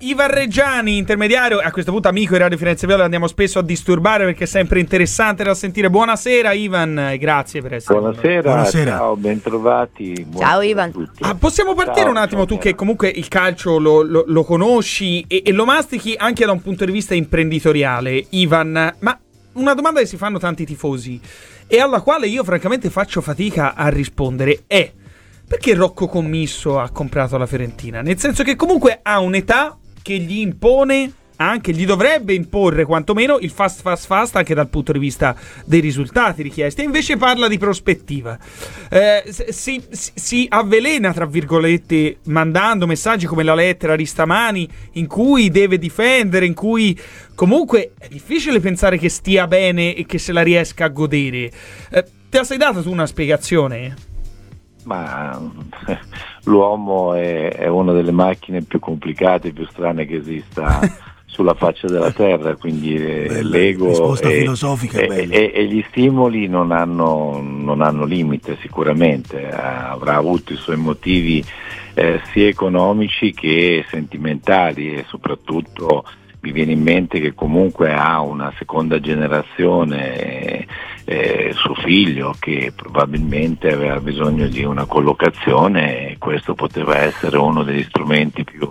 Ivan Reggiani, intermediario, a questo punto amico di Radio Firenze Viola, andiamo spesso a disturbare perché è sempre interessante da sentire. Buonasera Ivan e grazie per essere Buonasera, Buonasera. ciao, bentrovati. buonasera Ciao, Ivan. Ah, possiamo partire Ciao, un attimo, ciao, tu che comunque il calcio lo, lo- lo conosci e, e lo mastichi anche da un punto di vista imprenditoriale, Ivan, ma una domanda che si fanno tanti tifosi e alla quale io francamente faccio fatica a rispondere è perché Rocco Commisso ha comprato la Fiorentina? Nel senso che comunque ha un'età che gli impone, anche gli dovrebbe imporre quantomeno il fast fast fast anche dal punto di vista dei risultati richiesti invece parla di prospettiva. Eh, si, si- si avvelena, tra virgolette, mandando messaggi come la lettera di stamani in cui deve difendere, in cui comunque è difficile pensare che stia bene e che se la riesca a godere. Eh, te la sei data tu una spiegazione? Ma l'uomo è, è una delle macchine più complicate più strane che esista sulla faccia della terra, quindi eh, Bella l'ego risposta e, filosofica, e- e- e gli stimoli non hanno, non hanno limite sicuramente, Eh, avrà avuto i suoi motivi eh, sia economici che sentimentali e soprattutto mi viene in mente che comunque ha una seconda generazione, eh, suo figlio, che probabilmente aveva bisogno di una collocazione e questo poteva essere uno degli strumenti più,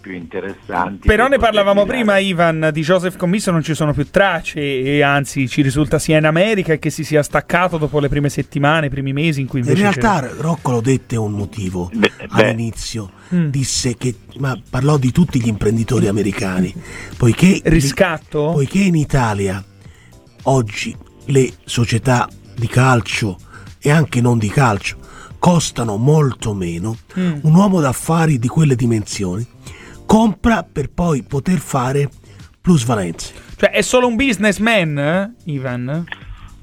più interessanti. Però per ne parlavamo tirare- prima, Ivan, di Joseph Commisso non ci sono più tracce e anzi ci risulta sia in America che si sia staccato dopo le prime settimane, i primi mesi in cui In invece... realtà Rocco lo dette un motivo Beh, beh, all'inizio. Mm. Disse che ma parlò di tutti gli imprenditori americani, poiché, c'era- Riscatto? poiché in Italia oggi le società di calcio e anche non di calcio costano molto meno, Mm. un uomo d'affari di quelle dimensioni compra per poi poter fare plusvalenze. Cioè è solo un businessman, eh, Ivan?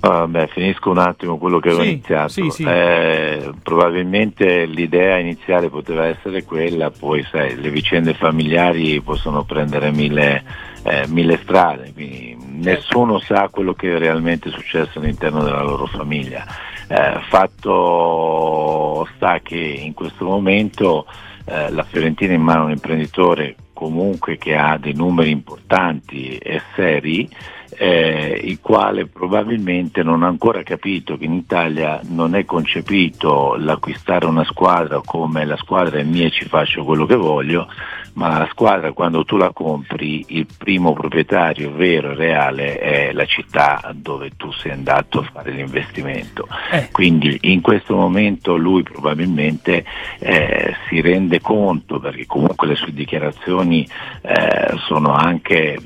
Ah, beh, finisco un attimo quello che avevo Sì, iniziato. sì, sì. Eh, probabilmente l'idea iniziale poteva essere quella, poi sai, le vicende familiari possono prendere mille, eh, mille strade, quindi nessuno sa quello che è realmente successo all'interno della loro famiglia. Eh, fatto sta che in questo momento eh, la Fiorentina è in mano a un imprenditore comunque che ha dei numeri importanti e seri, eh, il quale probabilmente non ha ancora capito che in Italia non è concepito l'acquistare una squadra come la squadra è mia e ci faccio quello che voglio, ma la squadra quando tu la compri il primo proprietario vero e reale è la città dove tu sei andato a fare l'investimento. Eh. Quindi in questo momento lui probabilmente eh, si rende conto, perché comunque le sue dichiarazioni eh, sono anche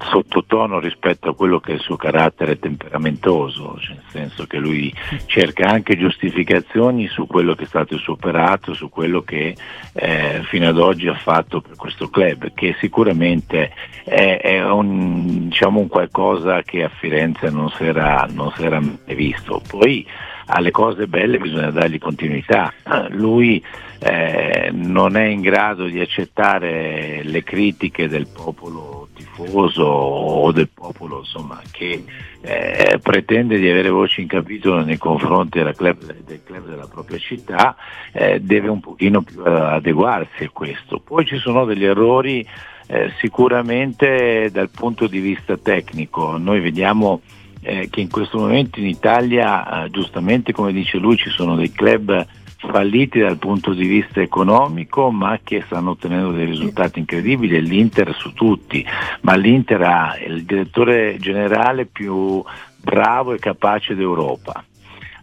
sottotono rispetto a quello che è il suo carattere temperamentoso, cioè nel senso che lui cerca anche giustificazioni su quello che è stato il suo operato, su quello che eh, fino ad oggi ha fatto per questo club, che sicuramente è, è un, diciamo, un qualcosa che a Firenze non si era, mai visto. Poi alle cose belle bisogna dargli continuità. Lui eh, non è in grado di accettare le critiche del popolo tifoso o del popolo insomma, che eh, pretende di avere voce in capitolo nei confronti club- del club della propria città, eh, deve un pochino più adeguarsi a questo. Poi ci sono degli errori eh, sicuramente dal punto di vista tecnico, noi vediamo eh, che in questo momento in Italia, eh, giustamente come dice lui, ci sono dei club falliti dal punto di vista economico ma che stanno ottenendo dei risultati incredibili e l'Inter su tutti, ma l'Inter ha il direttore generale più bravo e capace d'Europa,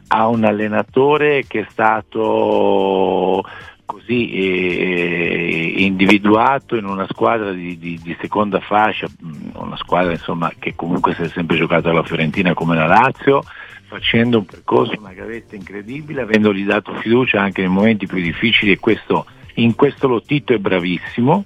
ha un allenatore che è stato così eh, individuato in una squadra di, di- di seconda fascia, una squadra insomma, che comunque si è sempre giocata alla Fiorentina come la Lazio, facendo un percorso, una gavetta incredibile, avendogli dato fiducia anche nei momenti più difficili e questo, in questo Lottito è bravissimo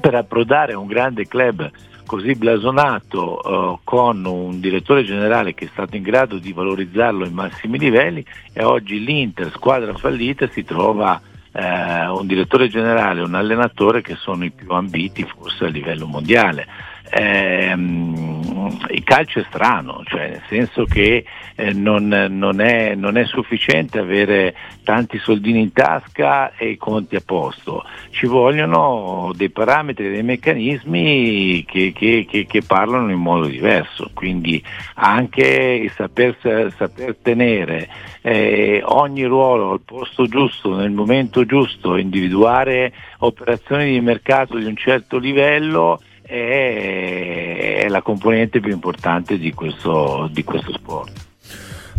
per approdare a un grande club così blasonato eh, con un direttore generale che è stato in grado di valorizzarlo ai massimi livelli e oggi l'Inter, squadra fallita, si trova eh, un direttore generale e un allenatore che sono i più ambiti forse a livello mondiale. Ehm, il calcio è strano, cioè nel senso che eh, non, non, è, non, è, sufficiente avere tanti soldini in tasca e i conti a posto, ci vogliono dei parametri, dei meccanismi che, che, che, che parlano in modo diverso, quindi anche il saper, saper tenere eh, ogni ruolo al posto giusto, nel momento giusto, individuare operazioni di mercato di un certo livello è, la componente più importante di questo, di questo sport.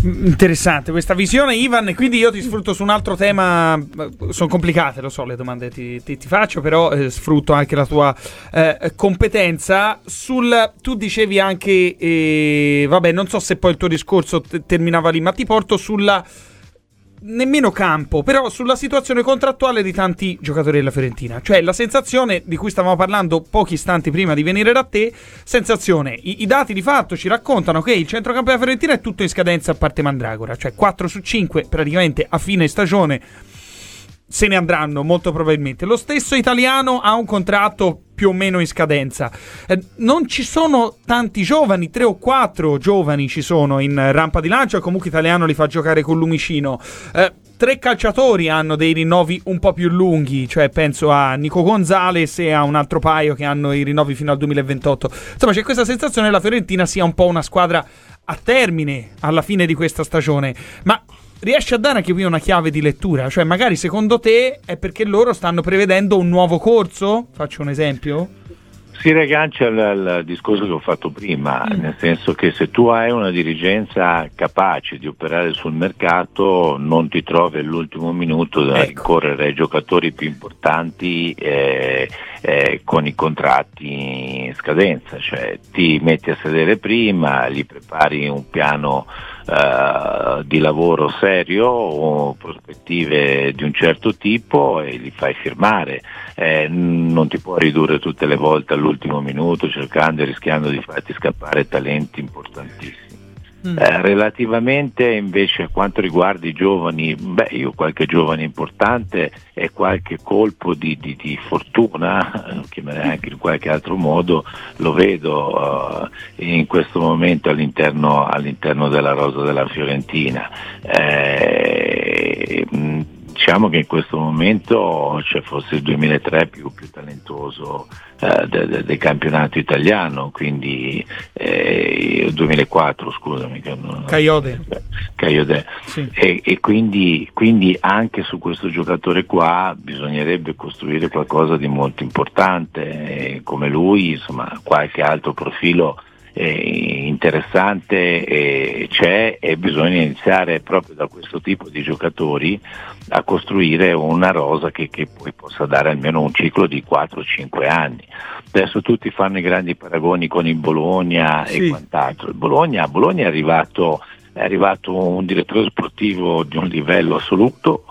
Interessante questa visione, Ivan. Quindi io ti sfrutto su un altro tema. Sono complicate, lo so, le domande ti, ti, ti faccio, però eh, sfrutto anche la tua eh, competenza. Sul, tu dicevi anche, eh, vabbè, non so se poi il tuo discorso t- terminava lì, ma ti porto sulla nemmeno campo, però sulla situazione contrattuale di tanti giocatori della Fiorentina. Cioè la sensazione di cui stavamo parlando pochi istanti prima di venire da te, sensazione, i, i dati di fatto ci raccontano che il centrocampo della Fiorentina è tutto in scadenza a parte Mandragora, cioè 4 su 5 praticamente a fine stagione se ne andranno molto probabilmente. Lo stesso italiano ha un contratto più o meno in scadenza. Eh, non ci sono tanti giovani, tre o quattro giovani ci sono in rampa di lancio, comunque italiano li fa giocare con Lumicino. Eh, tre calciatori hanno dei rinnovi un po' più lunghi, cioè penso a Nico Gonzales e a un altro paio che hanno i rinnovi fino al 2028. Insomma, c'è questa sensazione che la Fiorentina sia un po' una squadra a termine alla fine di questa stagione. Ma riesci a dare anche qui una chiave di lettura? Cioè, magari secondo te è perché loro stanno prevedendo un nuovo corso? Faccio un esempio. Si riaggancia al, al, discorso che ho fatto prima, mm. nel senso che se tu hai una dirigenza capace di operare sul mercato non ti trovi all'ultimo minuto da ecco. rincorrere ai giocatori più importanti eh, eh, con i contratti in scadenza, cioè ti metti a sedere prima, gli prepari un piano eh, di lavoro serio o prospettive di un certo tipo e li fai firmare. Eh, non ti puoi ridurre tutte le volte all'ultimo minuto cercando e rischiando di farti scappare talenti importantissimi. Mm. Eh, relativamente invece a quanto riguarda i giovani, beh, io qualche giovane importante e qualche colpo di, di, di fortuna, chiamerei anche in qualche altro modo, lo vedo uh, in questo momento all'interno, all'interno, della rosa della Fiorentina. Eh, mh, diciamo che in questo momento c'è forse il 2003 più, più talentuoso eh, del de, de campionato italiano, quindi eh, il 2004 scusami. Caiode. Caiode. Sì. E, e quindi, quindi, anche su questo giocatore qua bisognerebbe costruire qualcosa di molto importante, come lui, insomma qualche altro profilo eh, interessante eh, c'è e bisogna iniziare proprio da questo tipo di giocatori a costruire una rosa che, che poi possa dare almeno un ciclo di 4-5 anni. Adesso tutti fanno i grandi paragoni con il Bologna sì. e quant'altro. Il Bologna, Bologna è, arrivato, è arrivato un direttore sportivo di un livello assoluto,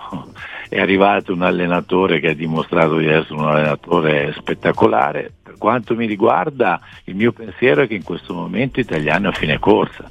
è arrivato un allenatore che ha dimostrato di essere un allenatore spettacolare. Per quanto mi riguarda, il mio pensiero è che in questo momento Italiano è a fine corsa.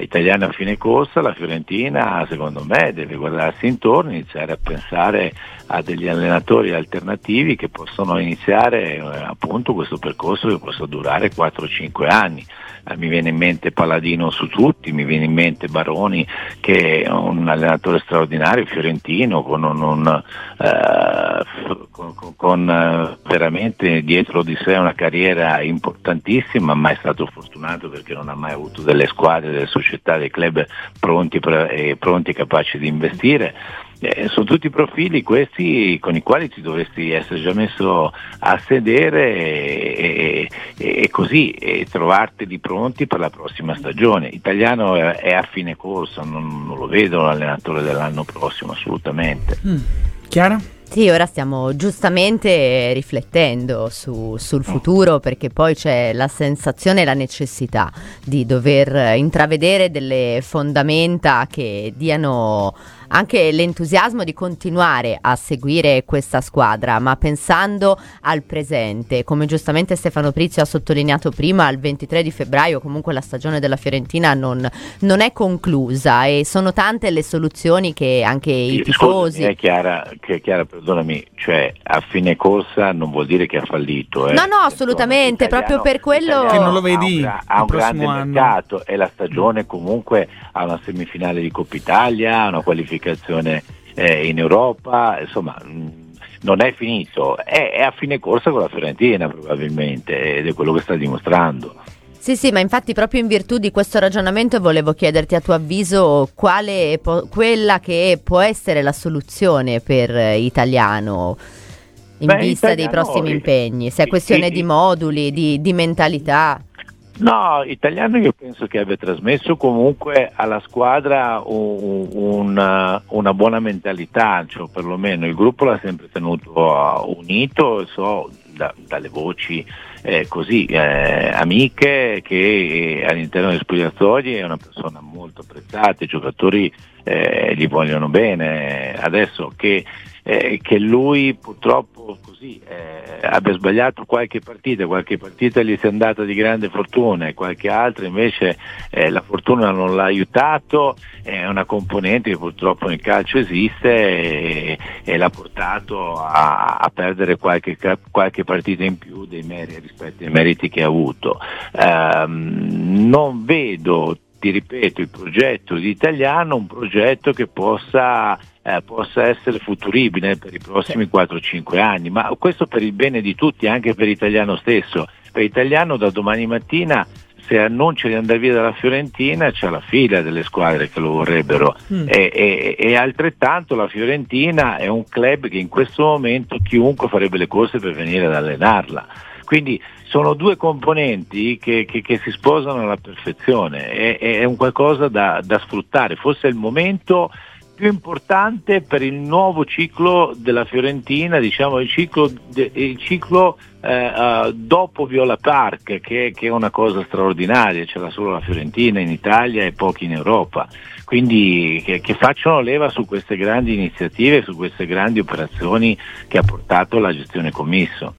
L'italiano a fine corsa, la Fiorentina secondo me deve guardarsi intorno, iniziare a pensare a degli allenatori alternativi che possono iniziare eh, appunto questo percorso che possa durare 4-5 anni. Eh, mi viene in mente Paladino su tutti, mi viene in mente Baroni che è un allenatore straordinario, fiorentino, con, un, un, eh, con, con eh, veramente dietro di sé una carriera importantissima, ma è stato fortunato perché non ha mai avuto delle squadre, delle società, dei club pronti, e pronti e capaci di investire eh, sono tutti profili questi con i quali ti dovresti essere già messo a sedere e, e, e così e trovarteli pronti per la prossima stagione. Italiano è, è a fine corsa, non, non, lo vedo l'allenatore dell'anno prossimo assolutamente. Mm. Chiara? Sì, ora stiamo giustamente riflettendo su, sul futuro perché poi c'è la sensazione e la necessità di dover intravedere delle fondamenta che diano anche l'entusiasmo di continuare a seguire questa squadra, ma pensando al presente, come giustamente Stefano Prizio ha sottolineato prima, il 23 di febbraio comunque la stagione della Fiorentina non, non è conclusa e sono tante le soluzioni che anche i tifosi... È chiara, che Chiara, perdonami, cioè a fine corsa non vuol dire che ha fallito. Eh. No, no, assolutamente, proprio per quello... Che non lo vedi ha un, ha un grande anno. mercato e la stagione comunque ha una semifinale di Coppa Italia, una qualificazione eh, in Europa, insomma non è finito, è, è, a fine corsa con la Fiorentina probabilmente ed è quello che sta dimostrando. Sì, sì, ma infatti proprio in virtù di questo ragionamento volevo chiederti a tuo avviso quale po- quella che può essere la soluzione per Italiano in Beh, vista italiano, dei prossimi impegni, se è questione sì, di moduli, di, di mentalità. No, Italiano io penso che abbia trasmesso comunque alla squadra un, una, una, buona mentalità, cioè perlomeno il gruppo l'ha sempre tenuto unito, so da, dalle voci eh, così eh, amiche che all'interno dei spogliatoi è una persona molto apprezzata, i giocatori eh, gli vogliono bene, adesso che eh, che lui purtroppo così eh, abbia sbagliato qualche partita, qualche partita gli sia andata di grande fortuna e qualche altra invece eh, la fortuna non l'ha aiutato, è una componente che purtroppo nel calcio esiste e, e l'ha portato a, a perdere qualche, qualche, partita in più meriti, rispetto ai meriti che ha avuto. Um, non vedo ti ripeto, il progetto di Italiano, un progetto che possa, eh, possa essere futuribile per i prossimi 4-5 anni, ma questo per il bene di tutti, anche per l'italiano stesso. Per l'italiano da domani mattina se annuncia di andare via dalla Fiorentina c'è la fila delle squadre che lo vorrebbero mm. e, e, e, altrettanto la Fiorentina è un club che in questo momento chiunque farebbe le corse per venire ad allenarla. Quindi sono due componenti che, che, che si sposano alla perfezione, è, è un qualcosa da, da sfruttare, forse è il momento più importante per il nuovo ciclo della Fiorentina, diciamo il ciclo, il ciclo eh, uh, dopo Viola Park, che, che, è una cosa straordinaria, ce l'ha solo la Fiorentina in Italia e pochi in Europa. Quindi che, che facciano leva su queste grandi iniziative, su queste grandi operazioni che ha portato la gestione commisso.